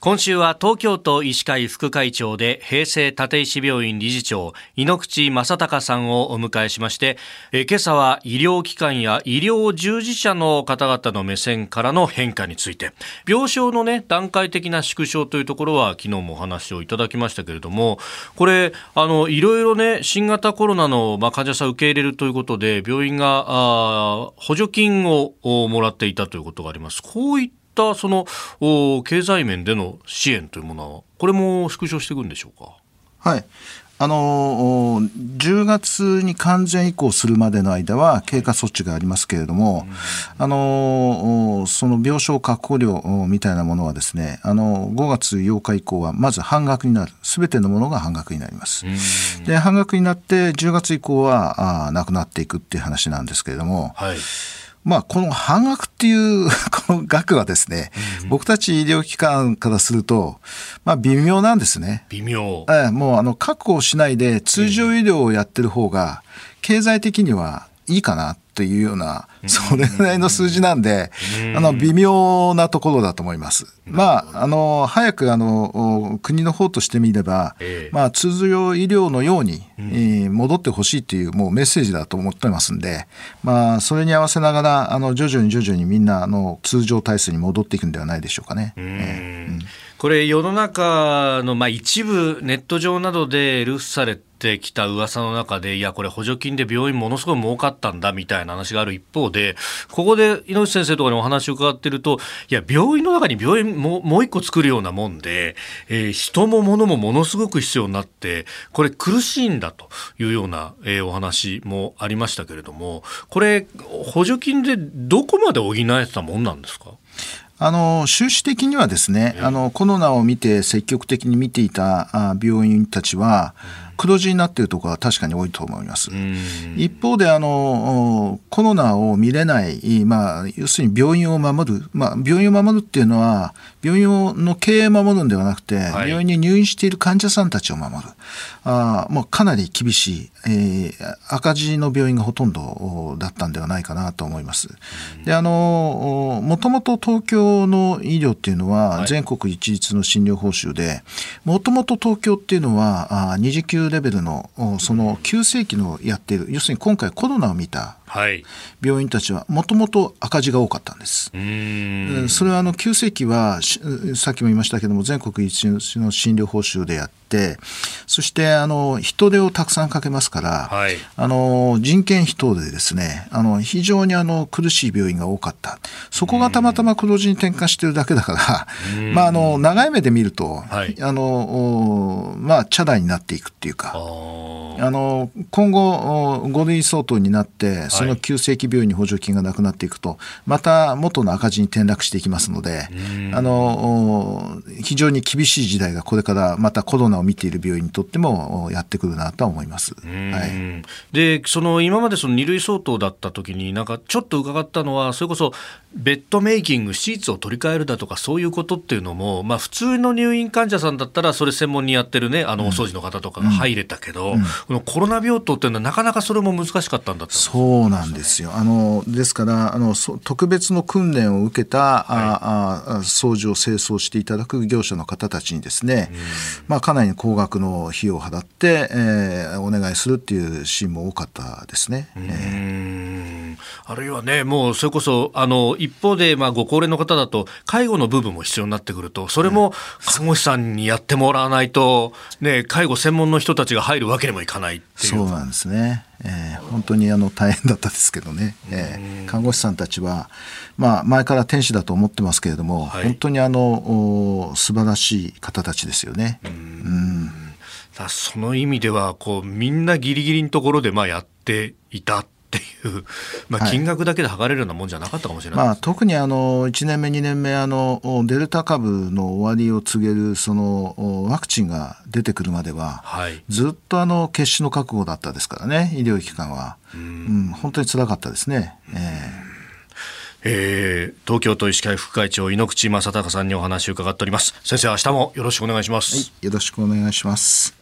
今週は東京都医師会副会長で平成立石病院理事長井ノ口正隆さんをお迎えしましてえ今朝は医療機関や医療従事者の方々の目線からの変化について病床のね段階的な縮小というところは昨日もお話をいただきましたけれどもこれあのいろいろね新型コロナの、まあ、患者さんを受け入れるということで病院があ補助金をもらっていたということがあります。こういったったその経済面での支援というものはこれも縮小していくんでしょうか？はいあの10月に完全移行するまでの間は経過措置がありますけれども、あのその病床確保料みたいなものはですねあの5月8日以降はまず半額になるすべてのものが半額になります。で半額になって10月以降はあなくなっていくっていう話なんですけれども。はいまあ、この半額っていう この額はですね、うん、僕たち医療機関からすると、まあ、微妙なんですね。微妙。ええ、もうあの確保しないで通常医療をやってる方が、経済的にはいいかなというような、それぐらいの数字なんで、あの、微妙なところだと思います。まあ、あの、早く、あの、国の方としてみれば、まあ、通常医療のように、え戻ってほしいという、もうメッセージだと思ってますんで、まあ、それに合わせながら、あの、徐々に徐々にみんな、あの、通常体制に戻っていくんではないでしょうかね。これ世の中のまあ一部ネット上などで流布されてきた噂の中でいやこれ補助金で病院ものすごい儲かったんだみたいな話がある一方でここで井上先生とかにお話を伺ってるといや病院の中に病院ももう一個作るようなもんで、えー、人も物もものすごく必要になってこれ苦しいんだというような、えー、お話もありましたけれどもこれ補助金でどこまで補えてたもんなんですか？あの収支的にはですね、あのコロナを見て積極的に見ていた病院たちは、黒字になっているところは確かに多いと思います。一方であのコロナを見れない、まあ、要するに病院を守る、まあ、病院を守るっていうのは病院の経営を守るんではなくて、はい、病院に入院している患者さんたちを守る。あもうかなり厳しい、えー、赤字の病院がほとんどだったんではないかなと思います。であのもともと東京の医療っていうのは全国一律の診療報酬でもともと東京っていうのはあ二次レベルのその急性期のやっている要するに今回コロナを見た病院たちはもともと赤字が多かったんです。それはあの急性期はさっきも言いましたけども全国一律の診療報酬でやってそしてあの人手をたくさんかけますから、はい、あの人件費等でですねあの非常にあの苦しい病院が多かった。そこがたまたま黒字に転換してるだけだからまああの長い目で見ると、はい、あのまあチャラになっていくっていうか。あの今後、5類相当になって、その急性期病院に補助金がなくなっていくと、また元の赤字に転落していきますので、あの非常に厳しい時代がこれからまたコロナを見ている病院にとってもやってくるなとは思います、はい、でその今までその2類相当だった時に、なんかちょっと伺ったのは、それこそベッドメイキング、シーツを取り替えるだとか、そういうことっていうのも、まあ、普通の入院患者さんだったら、それ専門にやってるね、あのお掃除の方とかが入れたけど、うん。うん。このコロナ病棟っていうのはなかなかそれも難しかったんだそうなんですよ。あのですからあの特別の訓練を受けた、はい、ああ掃除を清掃していただく業者の方たちにですね、まあかなり高額の費用を払って、えー、お願いするっていうシーンも多かったですね。えー、あるいはねもうそれこそあの一方でまあご高齢の方だと介護の部分も必要になってくるとそれも看護師さんにやってもらわないとね介護専門の人たちが入るわけにもいかないそうなんですね、えー、本当にあの大変だったですけどね、えー、看護師さんたちは、まあ、前から天使だと思ってますけれども、はい、本当にあの素晴らしい方たちですよね。うん。その意味ではこうみんなギリギリのところでまあやっていたっていう、まあ、金額だけで測れるようなもんじゃなかったかもしれない、まあ、特にあの1年目、2年目あの、デルタ株の終わりを告げるそのワクチンが出てくるまでは、はい、ずっとあの決死の覚悟だったですからね、医療機関は。うん、うん、本当につらかったですね。えーえー、東京都医師会副会長井ノ口正孝さんにお話を伺っております。先生明日もよろしくお願いします、はい、よろしくお願いします